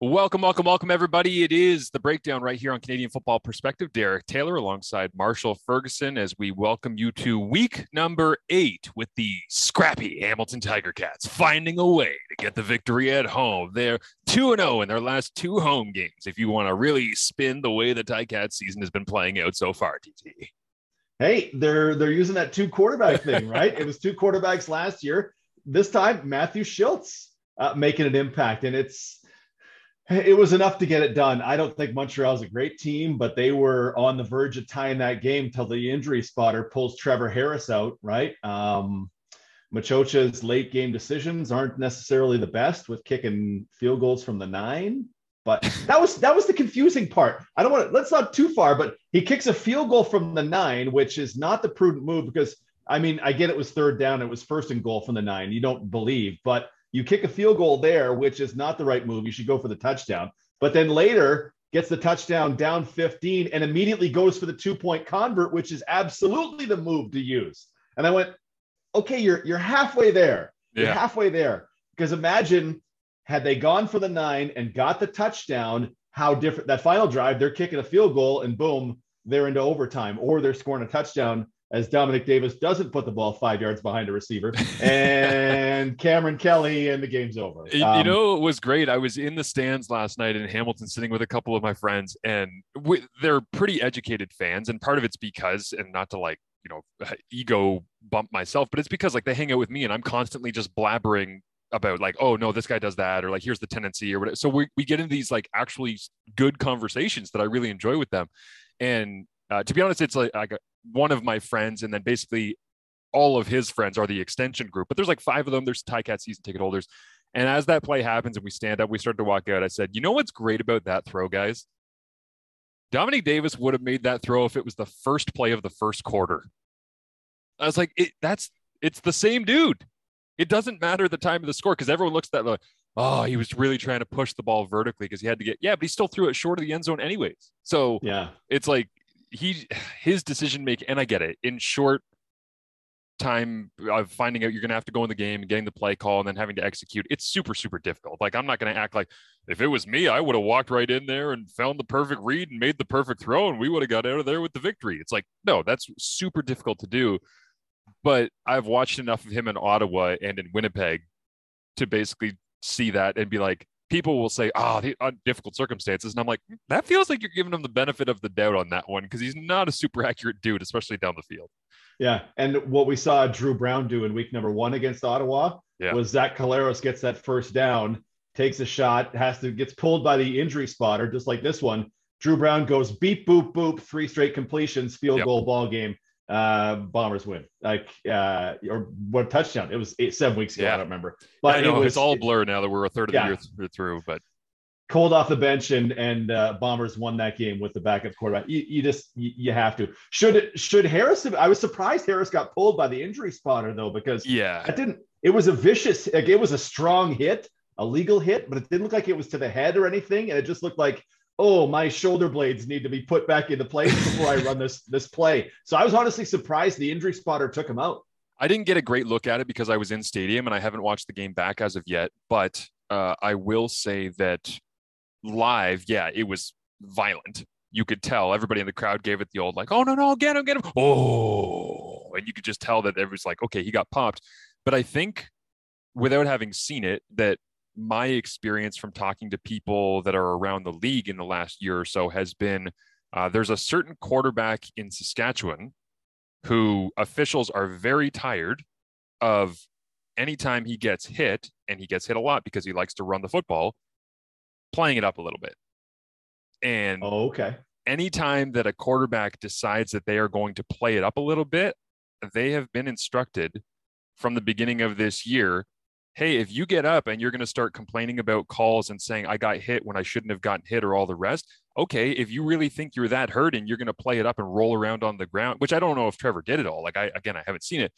Welcome, welcome, welcome, everybody. It is the breakdown right here on Canadian Football Perspective. Derek Taylor alongside Marshall Ferguson as we welcome you to week number eight with the scrappy Hamilton Tiger Cats finding a way to get the victory at home. They're 2 0 in their last two home games. If you want to really spin the way the Ticats season has been playing out so far, TT. Hey, they're they're using that two quarterback thing, right? it was two quarterbacks last year. This time, Matthew Shiltz uh, making an impact, and it's it was enough to get it done. I don't think Montreal is a great team, but they were on the verge of tying that game till the injury spotter pulls Trevor Harris out, right? Um, Maciocia's late game decisions aren't necessarily the best with kicking field goals from the nine, but that was that was the confusing part. I don't want to let's not too far, but he kicks a field goal from the nine, which is not the prudent move because I mean I get it was third down, it was first and goal from the nine. You don't believe, but you kick a field goal there, which is not the right move. You should go for the touchdown. But then later gets the touchdown down 15 and immediately goes for the two point convert, which is absolutely the move to use. And I went, okay, you're you're halfway there. You're halfway there. Because imagine had they gone for the nine and got the touchdown, how different that final drive, they're kicking a field goal and boom, they're into overtime, or they're scoring a touchdown as Dominique Davis doesn't put the ball five yards behind a receiver, and Cameron Kelly, and the game's over. Um, you know, it was great. I was in the stands last night in Hamilton, sitting with a couple of my friends, and we, they're pretty educated fans, and part of it's because, and not to like you know ego bump myself, but it's because like they hang out with me, and I'm constantly just blabbering about like oh no this guy does that or like here's the tendency or whatever so we, we get into these like actually good conversations that i really enjoy with them and uh, to be honest it's like, like one of my friends, and then basically all of his friends are the extension group. But there's like five of them. There's Cat season ticket holders. And as that play happens and we stand up, we start to walk out. I said, you know what's great about that throw, guys? Dominique Davis would have made that throw if it was the first play of the first quarter. I was like, it, that's it's the same dude. It doesn't matter the time of the score because everyone looks at that like, oh, he was really trying to push the ball vertically because he had to get yeah, but he still threw it short of the end zone anyways. So yeah, it's like he his decision making, and I get it in short time of finding out you're going to have to go in the game and getting the play call and then having to execute it's super super difficult. Like i'm not going to act like if it was me i would have walked right in there and found the perfect read and made the perfect throw and we would have got out of there with the victory. It's like no that's super difficult to do but i've watched enough of him in ottawa and in winnipeg to basically see that and be like people will say, "Oh, the uh, difficult circumstances," and I'm like, that feels like you're giving him the benefit of the doubt on that one because he's not a super accurate dude, especially down the field. Yeah, and what we saw Drew Brown do in week number one against Ottawa yeah. was Zach Collaros gets that first down, takes a shot, has to gets pulled by the injury spotter, just like this one. Drew Brown goes beep boop boop, three straight completions, field yep. goal ball game uh bombers win like uh or what touchdown. It was eight seven weeks ago yeah. i don't remember. But I know, it was, it's all blur now that we're a third of yeah. the year through but cold off the bench and and uh, bombers won that game with the backup quarterback. You, you just you, you, have to. Should should harris have, i was surprised harris got pulled by the injury spotter though because yeah. it didn't it was a vicious like it was a strong hit a legal hit but it didn't look like it was to the head or anything and it just looked like oh, my shoulder blades need to be put back into place before I run this this play. So I was honestly surprised the injury spotter took him out. I didn't get a great look at it because I was in stadium and I haven't watched the game back as of yet. But uh, I will say that live, yeah, it was violent. You could tell everybody in the crowd gave it the old like, oh no no, get him, get him, oh, and you could just tell that everyone's like, okay, he got popped. But I think without having seen it, that my experience from talking to people that are around the league in the last year or so has been uh, there's a certain quarterback in Saskatchewan who officials are very tired of anytime he gets hit, and he gets hit a lot because he likes to run the football, playing it up a little bit. And oh, okay. Anytime that a quarterback decides that they are going to play it up a little bit, they have been instructed from the beginning of this year hey, if you get up and you're going to start complaining about calls and saying, I got hit when I shouldn't have gotten hit or all the rest, okay, if you really think you're that hurt and you're going to play it up and roll around on the ground, which I don't know if Trevor did it all. Like, I, again, I haven't seen it.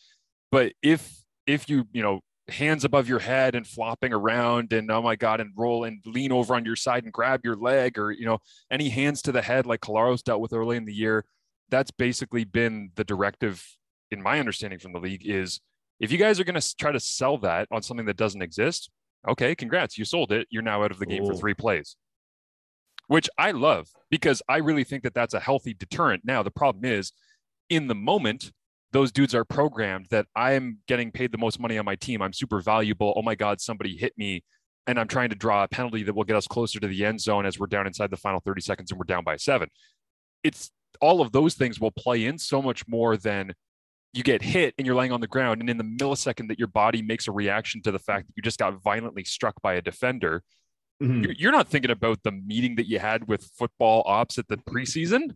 But if, if you, you know, hands above your head and flopping around and oh my god and roll and lean over on your side and grab your leg or you know any hands to the head like Collaros dealt with early in the year that's basically been the directive in my understanding from the league is if you guys are going to try to sell that on something that doesn't exist, Okay, congrats. You sold it. You're now out of the game Ooh. for three plays, which I love because I really think that that's a healthy deterrent. Now, the problem is in the moment, those dudes are programmed that I'm getting paid the most money on my team. I'm super valuable. Oh my God, somebody hit me. And I'm trying to draw a penalty that will get us closer to the end zone as we're down inside the final 30 seconds and we're down by seven. It's all of those things will play in so much more than you get hit and you're laying on the ground. And in the millisecond that your body makes a reaction to the fact that you just got violently struck by a defender, Mhm. you're, you're not thinking about the meeting that you had with football ops at the preseason.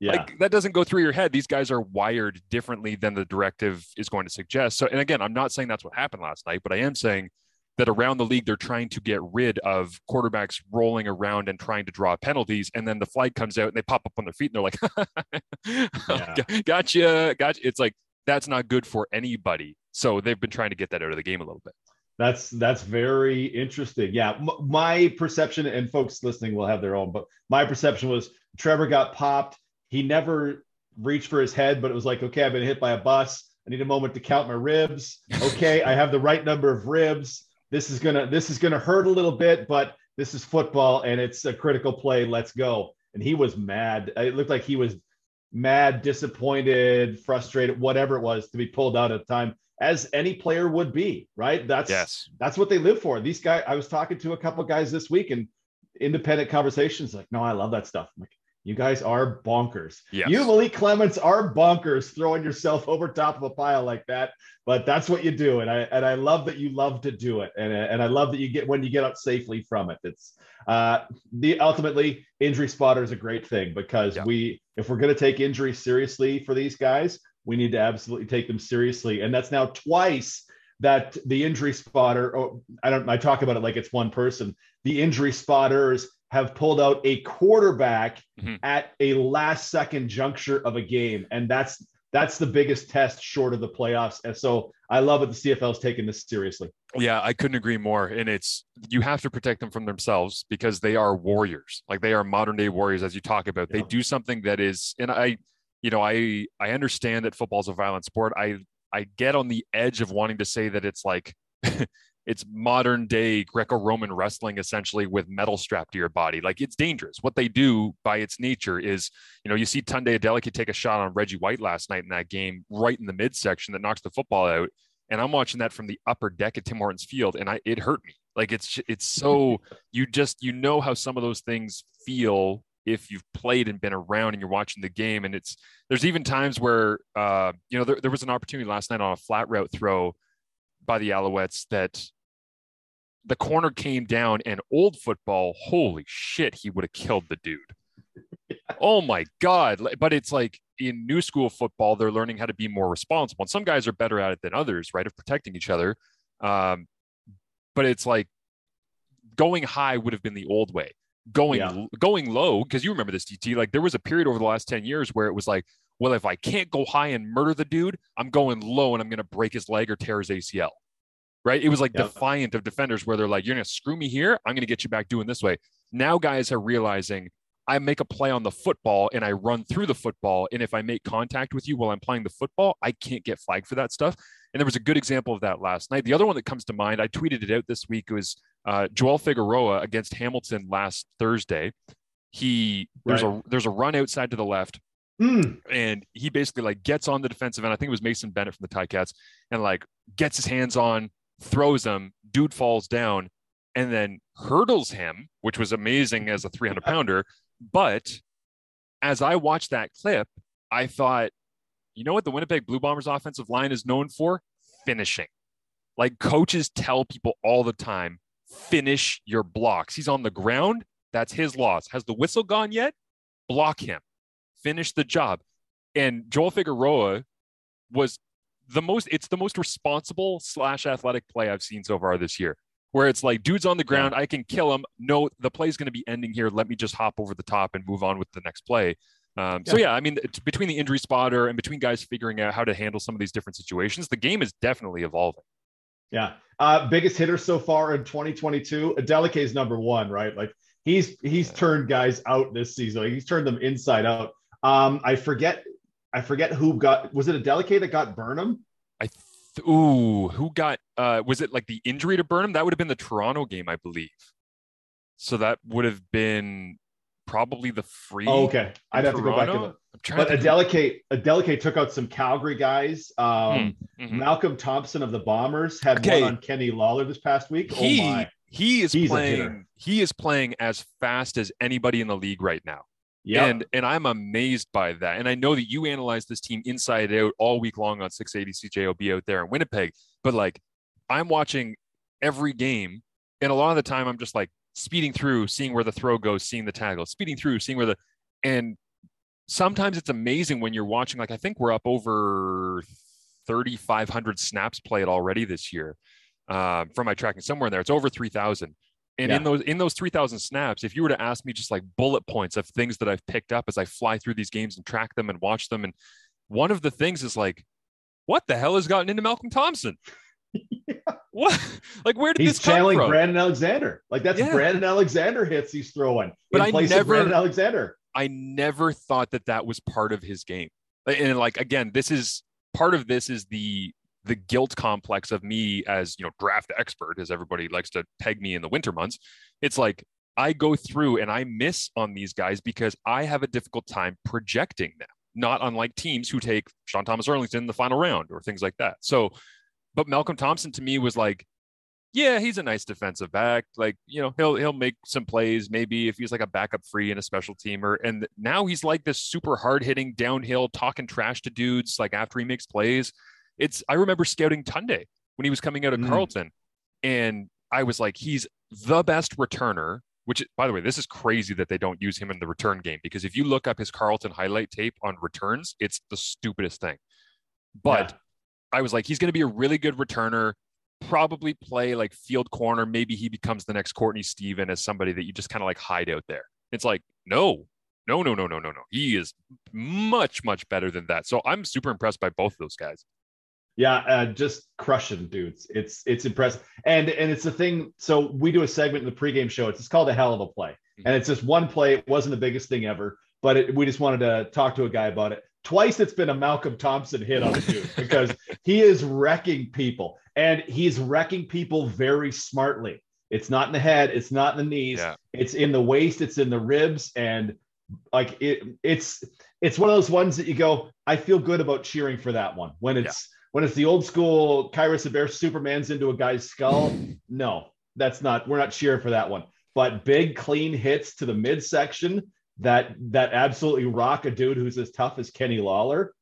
Yeah. Like that doesn't go through your head. These guys are wired differently than the directive is going to suggest. So, and again, I'm not saying that's what happened last night, but I am saying that around the league, they're trying to get rid of quarterbacks rolling around and trying to draw penalties. And then the flag comes out and they pop up on their feet and they're like, Yeah. gotcha, gotcha. It's like, that's not good for anybody. So they've been trying to get that out of the game a little bit. That's that's very interesting. Yeah, M- my perception, and folks listening will have their own, but my perception was Trevor got popped. He never reached for his head, but it was like, okay, I've been hit by a bus. I need a moment to count my ribs. Okay, I have the right number of ribs. This is gonna this is gonna hurt a little bit, but this is football and it's a critical play. Let's go. And he was mad. It looked like he was mad, disappointed, frustrated, whatever it was to be pulled out at the time, as any player would be, right? That's Yes. that's what they live for. These guys, I was talking to a couple guys this week and independent conversations, like, no, I love that stuff. I'm like, you guys are bonkers. Yes. You, Malik Clements, are bonkers throwing yourself over top of a pile like that. But that's what you do, and I and I love that you love to do it, and and I love that you get when you get up safely from it. It's uh, the ultimately injury spotter is a great thing because Yeah. we if we're going to take injury seriously for these guys, we need to absolutely take them seriously, and that's now twice that the injury spotter. Oh, I don't. I talk about it like it's one person. The injury spotters have pulled out a quarterback Mhm. at a last second juncture of a game, and that's that's the biggest test short of the playoffs. And so I love that The CFL is taking this seriously. Yeah, I couldn't agree more. And it's you have to protect them from themselves because they are warriors. Like they are modern day warriors, as you talk about. They do something that is, and I, you know, I I understand that football is a violent sport. I I get on the edge of wanting to say that it's like it's modern day Greco-Roman wrestling essentially with metal strapped to your body. Like it's dangerous. What they do by its nature is, you know, you see Tunde Adeleke take a shot on Reggie White last night in that game, right in the midsection that knocks the football out and I'm watching that from the upper deck at Tim Hortons Field, and I it hurt me. Like it's it's so you just you know how some of those things feel if you've played and been around and you're watching the game, and it's there's even times where uh you know there, there was an opportunity last night on a flat route throw by the Alouettes that the corner came down and old football, holy shit, he would have killed the dude. Oh my god! But it's like in new school football, they're learning how to be more responsible. And some guys are better at it than others, right? Of protecting each other. Um, but it's like going high would have been the old way. Going Yeah. going low, because you remember this DT. Like there was a period over the last 10 years where it was like, well, if I can't go high and murder the dude, I'm going low and I'm gonna break his leg or tear his ACL. Right? It was like Yep. defiant of defenders where they're like, you're gonna screw me here, I'm gonna get you back doing this way. Now guys are realizing I make a play on the football and I run through the football. And if I make contact with you while I'm playing the football, I can't get flagged for that stuff. And there was a good example of that last night. The other one that comes to mind, I tweeted it out this week, was uh, Joel Figueroa against Hamilton last Thursday. He there's a there's a run outside to the left, Hmm. and he basically like gets on the defensive end. I think it was Mason Bennett from the Ticats, and like gets his hands on, throws him. Dude falls down, and then hurdles him, which was amazing as a 300 pounder. But as I watched that clip, I thought, you know what the Winnipeg Blue Bombers offensive line is known for? Finishing. Like coaches tell people all the time, finish your blocks. He's on the ground. That's his loss. Has the whistle gone yet? Block him. Finish the job. And Joel Figueroa was the most, it's the most responsible slash athletic play I've seen so far this year where it's like dude's on the ground, I can kill him. No, the play's going to be ending here. Let me just hop over the top and move on with the next play. Um, So yeah, I mean, it's between the injury spotter and between guys figuring out how to handle some of these different situations, the game is definitely evolving. Yeah. Uh, biggest hitter so far in 2022. Adeleke is number one, right? Like he's he's turned guys out this season. Like, he's turned them inside out. Um, I forget, I forget who got was it Adeleke that got Burnham? I th- ooh, who got uh, was it like the injury to Burnham? That would have been the Toronto game, I believe. So that would have been probably the free. Oh, okay, I'd have Toronto? to go back to the. But Adeleke, Adeleke took out some Calgary guys. Um, mm-hmm. Malcolm Thompson of the Bombers had okay. one on Kenny Lawler this past week. Oh he, oh he is He's playing. He is playing as fast as anybody in the league right now. Yeah. And and I'm amazed by that. And I know that you analyze this team inside out all week long on 680 CJOB out there in Winnipeg. But like I'm watching every game, and a lot of the time I'm just like speeding through, seeing where the throw goes, seeing the tackle, speeding through, seeing where the and sometimes it's amazing when you're watching. Like I think we're up over 3,500 snaps played already this year uh, from my tracking somewhere in there. It's over 3,000. And yeah. in those in those 3,000 snaps, if you were to ask me just like bullet points of things that I've picked up as I fly through these games and track them and watch them, and one of the things is like, what the hell has gotten into Malcolm Thompson? yeah. What? Like, where did he's this come channeling from? Brandon Alexander. Like that's yeah. Brandon Alexander hits he's throwing. But I never Brandon Alexander. I never thought that that was part of his game. And like again, this is part of this is the the guilt complex of me as you know draft expert, as everybody likes to peg me in the winter months. It's like I go through and I miss on these guys because I have a difficult time projecting them. Not unlike teams who take Sean Thomas Erlington in the final round or things like that. So but Malcolm Thompson to me was like, yeah, he's a nice defensive back. Like, you know, he'll he'll make some plays, maybe if he's like a backup free and a special teamer. And now he's like this super hard hitting downhill, talking trash to dudes like after he makes plays. It's I remember scouting Tunde when he was coming out of mm. Carleton. And I was like, he's the best returner, which by the way, this is crazy that they don't use him in the return game because if you look up his Carleton highlight tape on returns, it's the stupidest thing. But yeah I was like, he's going to be a really good returner, probably play like field corner. Maybe he becomes the next Courtney Stephen as somebody that you just kind of like hide out there. It's like, no, no, no, no, no, no, no. He is much, much better than that. So I'm super impressed by both of those guys. Yeah, uh, just crushing dudes. It's it's impressive, and and it's the thing. So we do a segment in the pregame show. It's, it's called a hell of a play, mm-hmm. and it's just one play. It wasn't the biggest thing ever, but it, we just wanted to talk to a guy about it twice it's been a Malcolm Thompson hit on the dude because he is wrecking people and he's wrecking people very smartly. It's not in the head, it's not in the knees, yeah. it's in the waist, it's in the ribs, and like it, it's it's one of those ones that you go, I feel good about cheering for that one when it's yeah. When it's the old school Kairos Bear Superman's into a guy's skull. no, that's not. We're not cheering for that one. But big clean hits to the midsection that that absolutely rock a dude who's as tough as Kenny Lawler.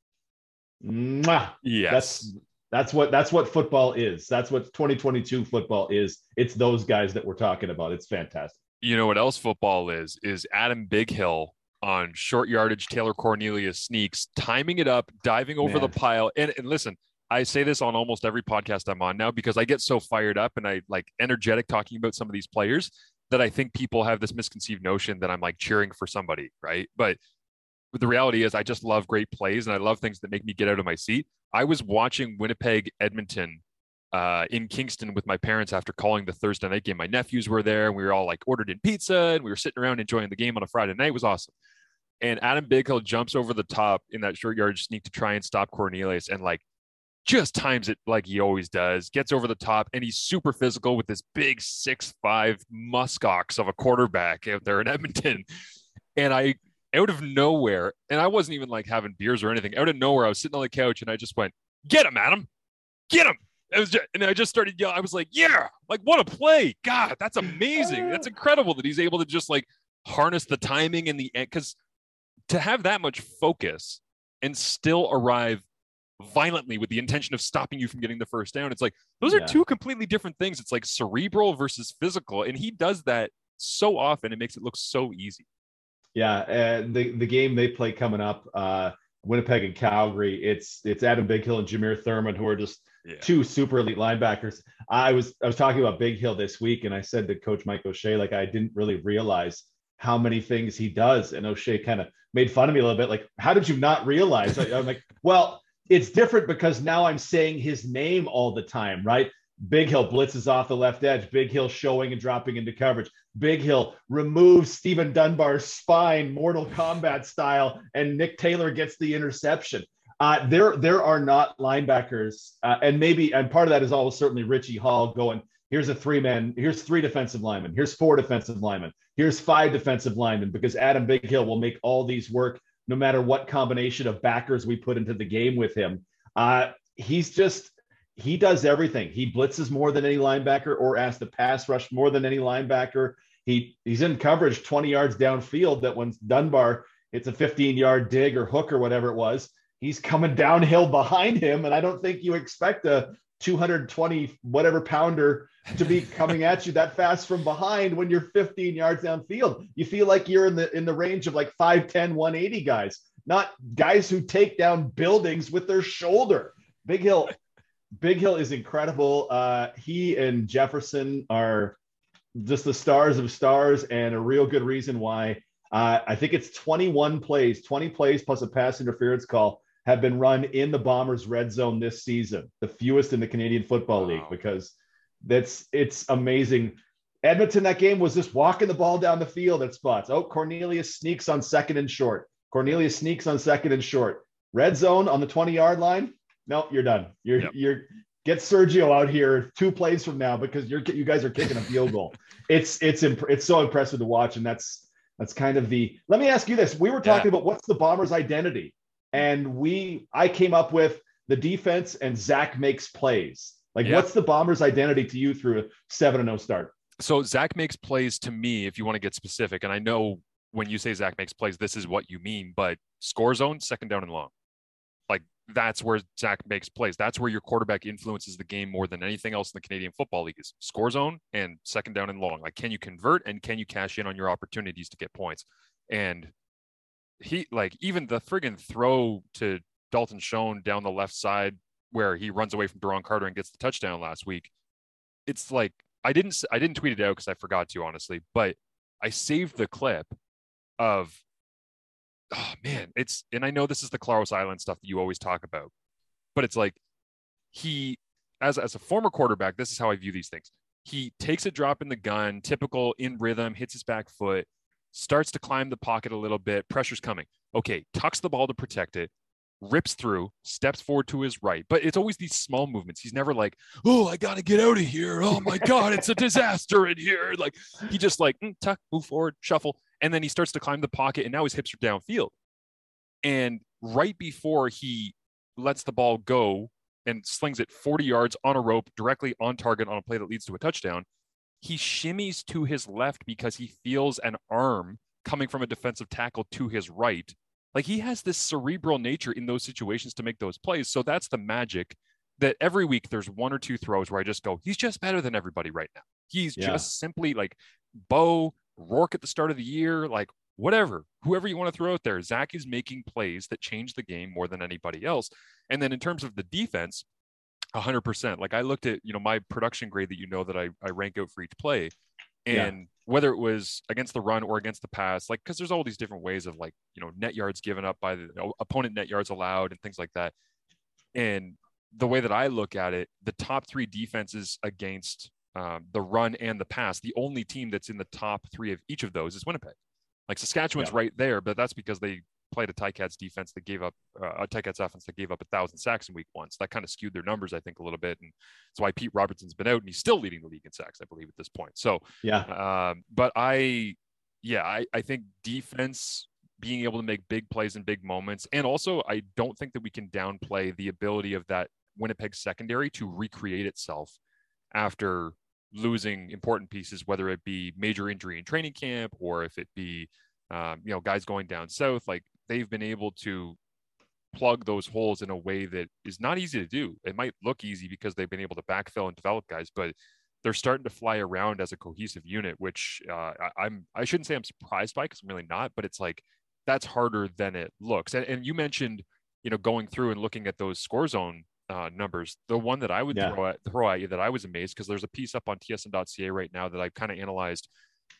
Mwah. Yes. That's that's what that's what football is. That's what 2022 football is. It's those guys that we're talking about. It's fantastic. You know what else football is? Is Adam Bighill on short yardage Taylor Cornelius sneaks, timing it up, diving over Man. the pile. And, and listen, I say this on almost every podcast I'm on now because I get so fired up and I like energetic talking about some of these players that I think people have this misconceived notion that I'm like cheering for somebody, right? But the reality is, I just love great plays and I love things that make me get out of my seat. I was watching Winnipeg Edmonton uh, in Kingston with my parents after calling the Thursday night game. My nephews were there and we were all like ordered in pizza and we were sitting around enjoying the game on a Friday night. It was awesome. And Adam Bighill jumps over the top in that short yard sneak to try and stop Cornelius and like just times it like he always does, gets over the top, and he's super physical with this big six five muskox of a quarterback out there in Edmonton. And I out of nowhere, and I wasn't even like having beers or anything. Out of nowhere, I was sitting on the couch and I just went, "Get him, Adam! Get him!" It was just, and I just started yelling. I was like, "Yeah! Like what a play! God, that's amazing! That's ah. incredible that he's able to just like harness the timing and the because to have that much focus and still arrive violently with the intention of stopping you from getting the first down. It's like those are yeah. two completely different things. It's like cerebral versus physical, and he does that so often. It makes it look so easy. Yeah, and the the game they play coming up, uh, Winnipeg and Calgary. It's it's Adam Bighill and Jameer Thurman who are just yeah. two super elite linebackers. I was I was talking about Bighill this week, and I said to Coach Mike O'Shea like I didn't really realize how many things he does, and O'Shea kind of made fun of me a little bit, like how did you not realize? I'm like, well it's different because now I'm saying his name all the time, right? Bighill blitzes off the left edge. Bighill showing and dropping into coverage. Bighill removes Stephen Dunbar's spine, Mortal Kombat style, and Nick Taylor gets the interception. Uh, there, there are not linebackers, uh, and maybe, and part of that is always certainly Richie Hall going. Here's a three man. Here's three defensive linemen. Here's four defensive linemen. Here's five defensive linemen because Adam Bighill will make all these work no matter what combination of backers we put into the game with him. Uh, he's just he does everything. He blitzes more than any linebacker or asks the pass rush more than any linebacker. He he's in coverage 20 yards downfield that when Dunbar it's a 15 yard dig or hook or whatever it was, he's coming downhill behind him. And I don't think you expect a 220 whatever pounder to be coming at you that fast from behind when you're 15 yards downfield. You feel like you're in the in the range of like 5'10, 180 guys, not guys who take down buildings with their shoulder. Bighill, Big Hill is incredible. Uh, he and Jefferson are just the stars of stars, and a real good reason why. Uh, I think it's 21 plays, 20 plays plus a pass interference call have been run in the Bombers red zone this season, the fewest in the Canadian Football League, because that's it's amazing. Edmonton that game was just walking the ball down the field at spots. Oh, Cornelius sneaks on second and short. Cornelius sneaks on second and short. Red zone on the 20 yard line. Nope, you're done. You're yep. you're get Sergio out here two plays from now because you're you guys are kicking a field goal. it's it's imp- it's so impressive to watch, and that's that's kind of the. Let me ask you this: We were talking yeah. about what's the Bombers' identity, and we I came up with the defense and Zach makes plays. Like, yeah. what's the Bombers' identity to you through a seven and zero oh start? So Zach makes plays to me, if you want to get specific, and I know when you say Zach makes plays, this is what you mean, but score zone, second down and long. Like that's where Zach makes plays. That's where your quarterback influences the game more than anything else in the Canadian Football League is score zone and second down and long. Like, can you convert and can you cash in on your opportunities to get points? And he like even the friggin' throw to Dalton Schoen down the left side where he runs away from Duron Carter and gets the touchdown last week. It's like I didn't I didn't tweet it out because I forgot to honestly, but I saved the clip of oh man, it's and I know this is the Collaros Island stuff that you always talk about, but it's like he as as a former quarterback, this is how I view these things. He takes a drop in the gun, typical in rhythm, hits his back foot, starts to climb the pocket a little bit, pressure's coming. Okay, tucks the ball to protect it, rips through, steps forward to his right. But it's always these small movements. He's never like, oh, I got to get out of here. Oh my God, it's a disaster in here. Like he just like mm, tuck, move forward, shuffle. And then he starts to climb the pocket and now his hips are downfield. And right before he lets the ball go and slings it 40 yards on a rope directly on target on a play that leads to a touchdown, he shimmies to his left because he feels an arm coming from a defensive tackle to his right. Like he has this cerebral nature in those situations to make those plays. So that's the magic that every week there's one or two throws where I just go, he's just better than everybody right now. He's yeah. just simply like Bo, Rourke at the start of the year, like whatever, whoever you want to throw out there. Zach is making plays that change the game more than anybody else. And then in terms of the defense, 100%. Like I looked at, you know, my production grade that you know that I, I rank out for each play. And yeah. whether it was against the run or against the pass, like, because there's all these different ways of like, you know, net yards given up by the you know, opponent net yards allowed and things like that. And the way that I look at it, the top three defenses against um, the run and the pass, the only team that's in the top three of each of those is Winnipeg. Like Saskatchewan's yeah. right there, but that's because they played a Ticats defense that gave up uh, a Ticats offense that gave up a thousand sacks in week one. So that kind of skewed their numbers, I think, a little bit. And that's why Pete Robertson's been out and he's still leading the league in sacks, I believe, at this point. So yeah. Um, but I, yeah, I, I think defense being able to make big plays in big moments. And also, I don't think that we can downplay the ability of that Winnipeg secondary to recreate itself after losing important pieces, whether it be major injury in training camp or if it be, um, you know, guys going down south. Like they've been able to plug those holes in a way that is not easy to do. It might look easy because they've been able to backfill and develop guys, but they're starting to fly around as a cohesive unit, which uh, I, am I shouldn't say I'm surprised by because I'm really not, but it's like that's harder than it looks. And, and you mentioned, you know, going through and looking at those score zone uh, numbers. The one that I would yeah. throw, at, throw at you that I was amazed because there's a piece up on tsn.ca right now that I've kind of analyzed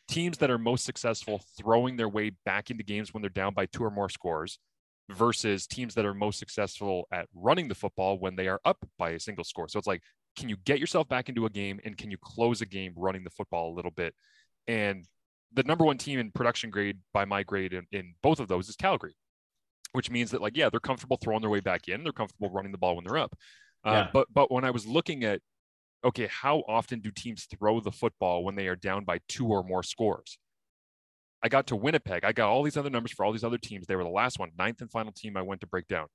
teams that are most successful throwing their way back into games when they're down by two or more scores versus teams that are most successful at running the football when they are up by a single score. So it's like, can you get yourself back into a game and can you close a game running the football a little bit? And the number one team in production grade by my grade in, in both of those is Calgary. which means that like yeah, they're comfortable throwing their way back in, they're comfortable running the ball when they're up. Uh, Yeah. But but when I was looking at okay, how often do teams throw the football when they are down by two or more scores? I got to Winnipeg. I got all these other numbers for all these other teams. They were the last one, ninth and final team I went to break down.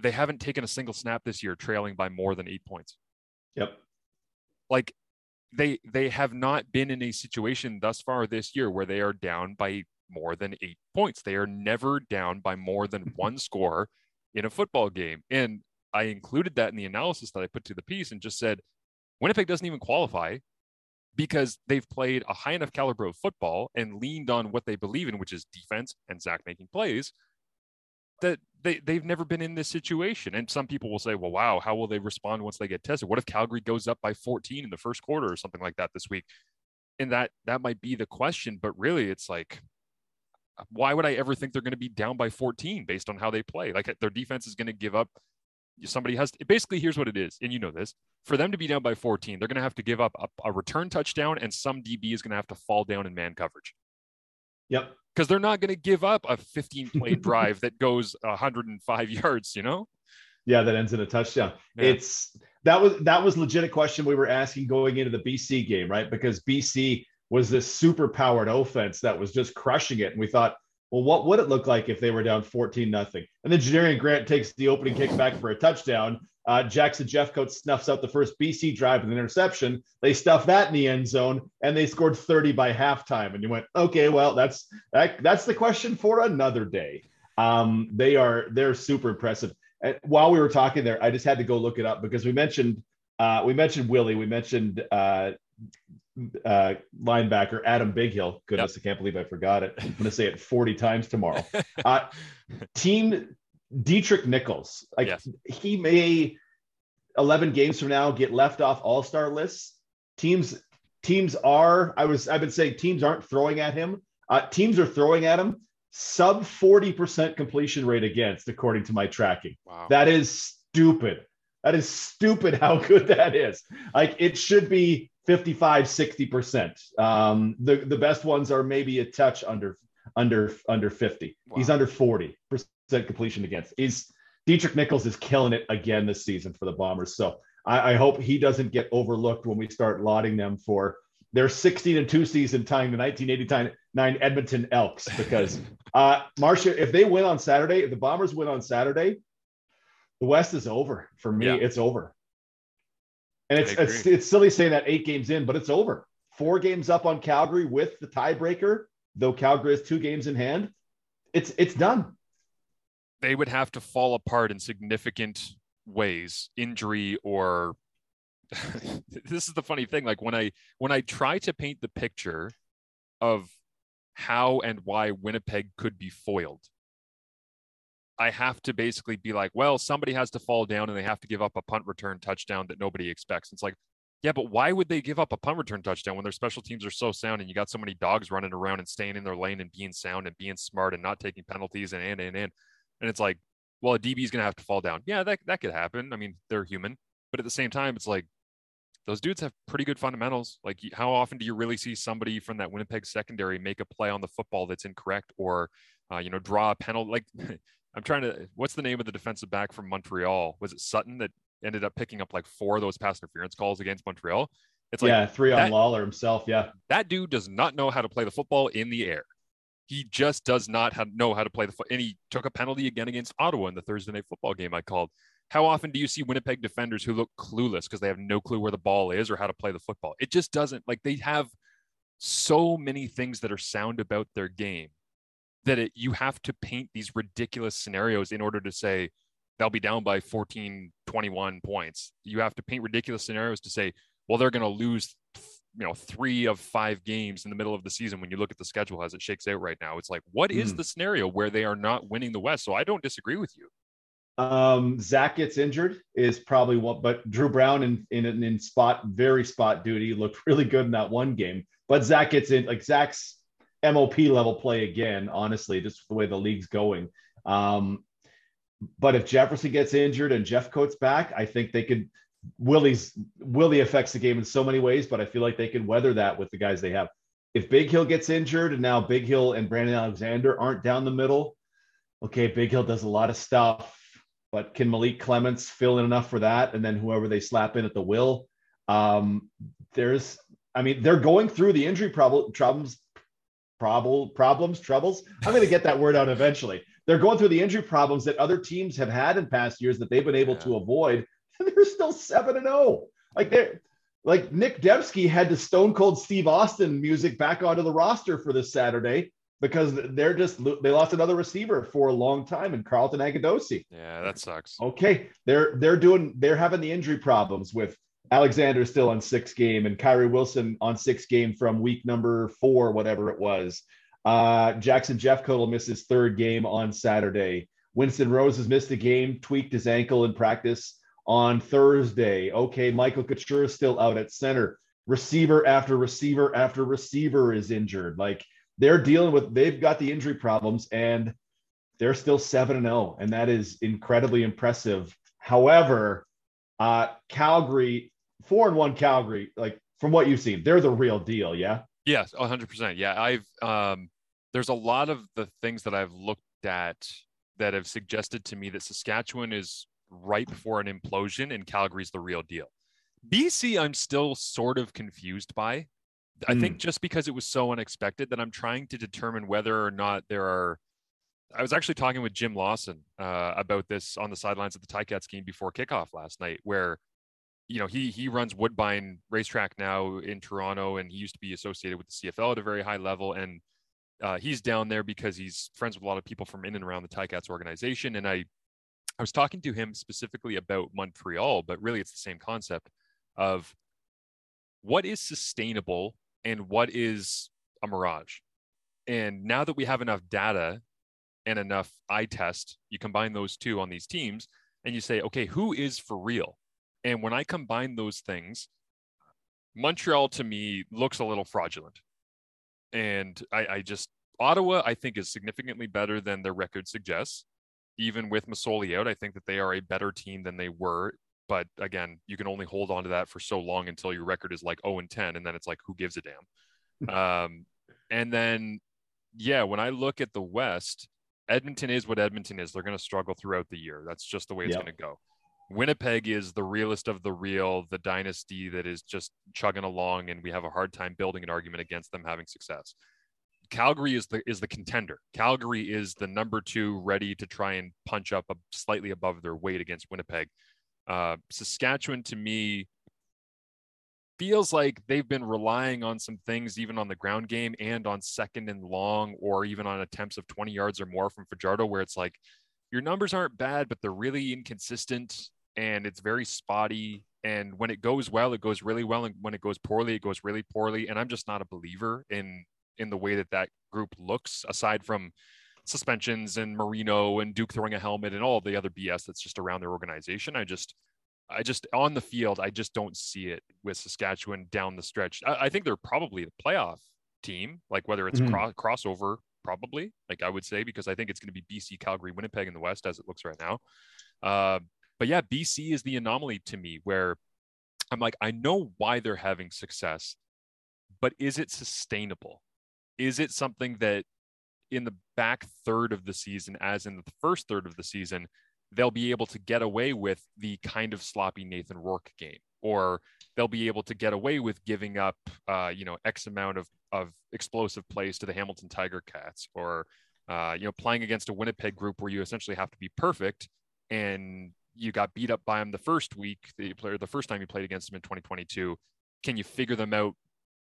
They haven't taken a single snap this year trailing by more than eight points. Yep. Like they they have not been in a situation thus far this year where they are down by more than eight points. They are never down by more than one score in a football game. And I included that in the analysis that I put to the piece and just said Winnipeg doesn't even qualify because they've played a high enough caliber of football and leaned on what they believe in, which is defense and Zach making plays, that they, they've never been in this situation. And some people will say, well, wow, how will they respond once they get tested? What if Calgary goes up by 14 in the first quarter or something like that this week? And that that might be the question, but really it's like, why would I ever think they're going to be down by 14 based on how they play? Like their defense is going to give up. Somebody has to, basically here's what it is, and you know this. For them to be down by 14, they're going to have to give up a, a return touchdown, and some DB is going to have to fall down in man coverage Yep. because they're not going to give up a 15 play drive that goes 105 yards. You know, Yeah, that ends in a touchdown. Yeah. It's that was that was legit question we were asking going into the BC game, right? Because BC was this super powered offense that was just crushing it. And we thought, well, what would it look like if they were down 14 nothing? And then Janarian Grant takes the opening kick back for a touchdown. Uh, Jackson Jeffcoat snuffs out the first BC drive with an interception. They stuff that in the end zone, and they scored 30 by halftime. And you went, okay, well, that's that, that's the question for another day. Um, they are they're super impressive. And while we were talking there, I just had to go look it up because we mentioned uh, we mentioned Willie, we mentioned uh, uh, linebacker Adam Bighill. Goodness, I can't believe I forgot it. I'm going to say it 40 times tomorrow. Uh, team Deatrick Nichols, like Yes. he may 11 games from now get left off All Star lists. Teams teams are I was I've been saying teams aren't throwing at him. Uh, teams are throwing at him sub 40% completion rate against, according to my tracking. wow. That is stupid. That is stupid how good that is. Like it should be 55, 60%. Um, the, the best ones are maybe a touch under under under 50. He's under 40% completion against. He's Deatrick Nichols is killing it again this season for the Bombers. So I, I hope he doesn't get overlooked when we start lauding them for their 16 and 2 season tying the 1989 Edmonton Elks because uh Marcia, if they win on Saturday, if the Bombers win on Saturday, the West is over for me. Yeah. It's over. And it's it's it's silly saying that eight games in, but it's over. Four games up on Calgary with the tiebreaker, though Calgary has two games in hand. It's it's done. they would have to fall apart in significant ways injury or this is the funny thing like when i when i try to paint the picture of how and why winnipeg could be foiled i have to basically be like well somebody has to fall down and they have to give up a punt return touchdown that nobody expects it's like yeah but why would they give up a punt return touchdown when their special teams are so sound and you got so many dogs running around and staying in their lane and being sound and being smart and not taking penalties and and and and and it's like, well, a DB is going to have to fall down. Yeah, that, that could happen. I mean, they're human. But at the same time, it's like those dudes have pretty good fundamentals. Like, how often do you really see somebody from that Winnipeg secondary make a play on the football that's incorrect or, uh, you know, draw a penalty? Like, I'm trying to, what's the name of the defensive back from Montreal? Was it Sutton that ended up picking up like four of those pass interference calls against Montreal? It's like, yeah, three on that- Lawler himself. Yeah. that dude does not know how to play the football in the air. He just does not have, know how to play the foot. And he took a penalty again against Ottawa in the Thursday night football game I called. How often do you see Winnipeg defenders who look clueless because they have no clue where the ball is or how to play the football? It just doesn't like they have so many things that are sound about their game that it, you have to paint these ridiculous scenarios in order to say they'll be down by 14, 21 points. You have to paint ridiculous scenarios to say, well, they're going to lose, you know, three of five games in the middle of the season when you look at the schedule as it shakes out right now. It's like, what is Mm. the scenario where they are not winning the West? So I don't disagree with you. Um, Zach gets injured is probably what, but Drew Brown in, in in spot very spot duty looked really good in that one game. But Zach gets in like Zach's MOP level play again. Honestly, just the way the league's going. Um, but if Jefferson gets injured and Jeffcoat's back, I think they could. Willie's Willie affects the game in so many ways, but I feel like they can weather that with the guys they have. If Bighill gets injured and now Bighill and Brandon Alexander aren't down the middle, okay, Bighill does a lot of stuff, but can Malik Clements fill in enough for that? And then whoever they slap in at the will. Um, there's, I mean, they're going through the injury problem, problems, problem, problems, troubles. I'm going to get that word out eventually. They're going through the injury problems that other teams have had in past years that they've been able yeah. to avoid. And they're still seven and zero. Oh. Like they're like Nick Demski had to Stone Cold Steve Austin music back onto the roster for this Saturday because they're just they lost another receiver for a long time in Carlton Agudosi. Yeah, that sucks. Okay, they're they're doing they're having the injury problems with Alexander still on six game and Kyrie Wilson on six game from week number four, whatever it was. Uh, Jackson Jeffcoat will miss his third game on Saturday. Winston Rose has missed a game, tweaked his ankle in practice on Thursday. Okay, Michael Couture is still out at center. Receiver after receiver after receiver is injured. Like they're dealing with they've got the injury problems and they're still 7 and 0 and that is incredibly impressive however uh calgary 4 and 1 calgary like from what you've seen they're the real deal yeah yes 100% yeah i've um there's a lot of the things that i've looked at that have suggested to me that saskatchewan is ripe for an implosion and calgary's the real deal bc i'm still sort of confused by I think hmm. just because it was so unexpected that I'm trying to determine whether or not there are. I was actually talking with Jim Lawson uh, about this on the sidelines of the Ticats game before kickoff last night, where you know he he runs Woodbine Racetrack now in Toronto, and he used to be associated with the CFL at a very high level, and uh, he's down there because he's friends with a lot of people from in and around the Ticats organization. And I I was talking to him specifically about Montreal, but really it's the same concept of what is sustainable and what is a mirage. And now that we have enough data and enough eye test, you combine those two on these teams and you say, okay, who is for real? And when I combine those things, Montreal to me looks a little fraudulent. And I, I just, Ottawa, I think, is significantly better than their record suggests. Even with Masoli out, I think that they are a better team than they were but again, you can only hold on to that for so long until your record is like 0 and 10, and then it's like, who gives a damn? um, and then, yeah, when I look at the West, Edmonton is what Edmonton is. They're going to struggle throughout the year. That's just the way it's yep. going to go. Winnipeg is the realest of the real, the dynasty that is just chugging along, and we have a hard time building an argument against them having success. Calgary is the is the contender. Calgary is the number two, ready to try and punch up a, slightly above their weight against Winnipeg. Uh, Saskatchewan to me feels like they've been relying on some things, even on the ground game and on second and long, or even on attempts of 20 yards or more from Fajardo, where it's like your numbers aren't bad, but they're really inconsistent and it's very spotty. And when it goes well, it goes really well, and when it goes poorly, it goes really poorly. And I'm just not a believer in in the way that that group looks, aside from suspensions and Marino and Duke throwing a helmet and all the other BS that's just around their organization. I just, I just on the field, I just don't see it with Saskatchewan down the stretch. I, I think they're probably the playoff team, like whether it's mm-hmm. cro- crossover, probably, like I would say, because I think it's going to be BC, Calgary, Winnipeg in the West as it looks right now. Uh, but yeah, BC is the anomaly to me where I'm like, I know why they're having success, but is it sustainable? Is it something that in the back third of the season, as in the first third of the season, they'll be able to get away with the kind of sloppy Nathan Rourke game, or they'll be able to get away with giving up, uh, you know, X amount of, of explosive plays to the Hamilton Tiger Cats, or, uh, you know, playing against a Winnipeg group where you essentially have to be perfect and you got beat up by them the first week, the player, the first time you played against them in 2022. Can you figure them out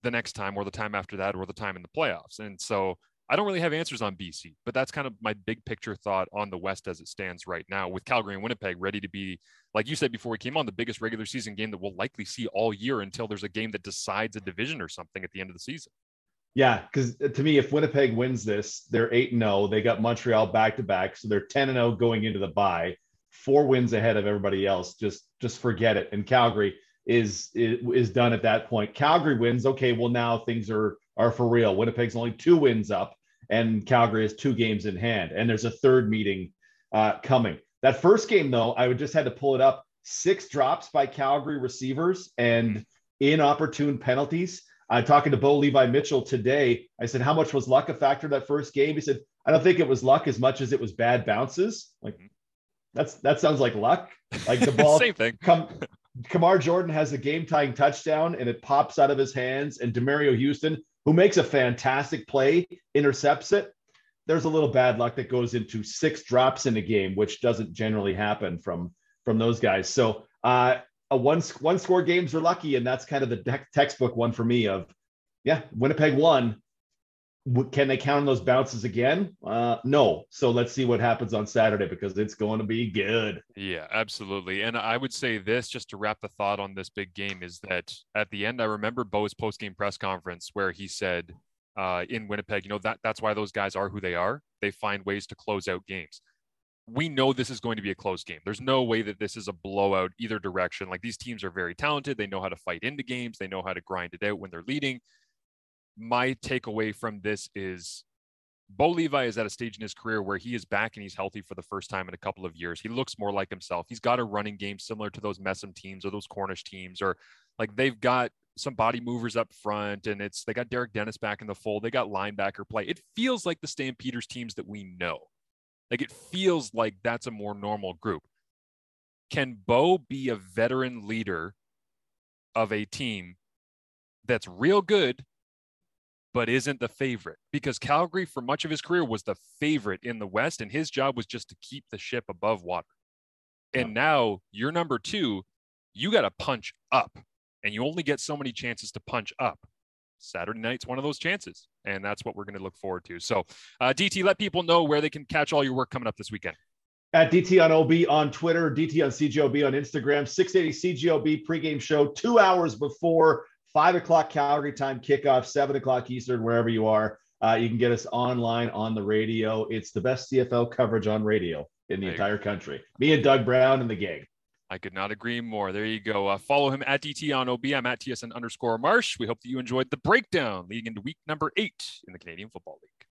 the next time or the time after that or the time in the playoffs? And so I don't really have answers on BC, but that's kind of my big picture thought on the West as it stands right now, with Calgary and Winnipeg ready to be, like you said before we came on, the biggest regular season game that we'll likely see all year until there's a game that decides a division or something at the end of the season. Yeah, because to me, if Winnipeg wins this, they're eight and zero. Oh. They got Montreal back to back, so they're ten and zero oh going into the bye, four wins ahead of everybody else. Just just forget it. And Calgary is is, done at that point. Calgary wins. Okay, well now things are are for real. Winnipeg's only two wins up, and Calgary has two games in hand. And there's a third meeting uh, coming. That first game, though, I would just had to pull it up. Six drops by Calgary receivers and inopportune penalties. i uh, talking to Bo Levi Mitchell today, I said, How much was luck a factor that first game? He said, I don't think it was luck as much as it was bad bounces. Like, mm-hmm. That's that sounds like luck. Like the ball, same thing. Come, Kamar Jordan has a game tying touchdown and it pops out of his hands, and Demerio Houston, who makes a fantastic play, intercepts it. There's a little bad luck that goes into six drops in a game, which doesn't generally happen from from those guys. So uh, a one one score games are lucky, and that's kind of the de- textbook one for me. Of yeah, Winnipeg won. Can they count on those bounces again? Uh, no. So let's see what happens on Saturday because it's going to be good. Yeah, absolutely. And I would say this just to wrap the thought on this big game is that at the end, I remember Bo's post game press conference where he said uh, in Winnipeg, you know that that's why those guys are who they are. They find ways to close out games we know this is going to be a close game. There's no way that this is a blowout either direction. Like these teams are very talented. They know how to fight into games, they know how to grind it out when they're leading. My takeaway from this is Bo Levi is at a stage in his career where he is back and he's healthy for the first time in a couple of years. He looks more like himself. He's got a running game similar to those Messam teams or those Cornish teams, or like they've got some body movers up front and it's they got Derek Dennis back in the fold. They got linebacker play. It feels like the Stampeders teams that we know. Like it feels like that's a more normal group. Can Bo be a veteran leader of a team that's real good, but isn't the favorite? Because Calgary, for much of his career, was the favorite in the West, and his job was just to keep the ship above water. And now you're number two, you got to punch up, and you only get so many chances to punch up. Saturday night's one of those chances, and that's what we're going to look forward to. So, uh, DT, let people know where they can catch all your work coming up this weekend. At DT on OB on Twitter, DT on CJOB on Instagram, 680 CJOB pregame show two hours before five o'clock Calgary time kickoff, seven o'clock Eastern, wherever you are. Uh, you can get us online on the radio. It's the best CFL coverage on radio in the entire country. Me and Doug Brown and the gang. I could not agree more. There you go. Uh, follow him at DT on OB. I'm at TSN underscore Marsh. We hope that you enjoyed the breakdown leading into week number eight in the Canadian Football League.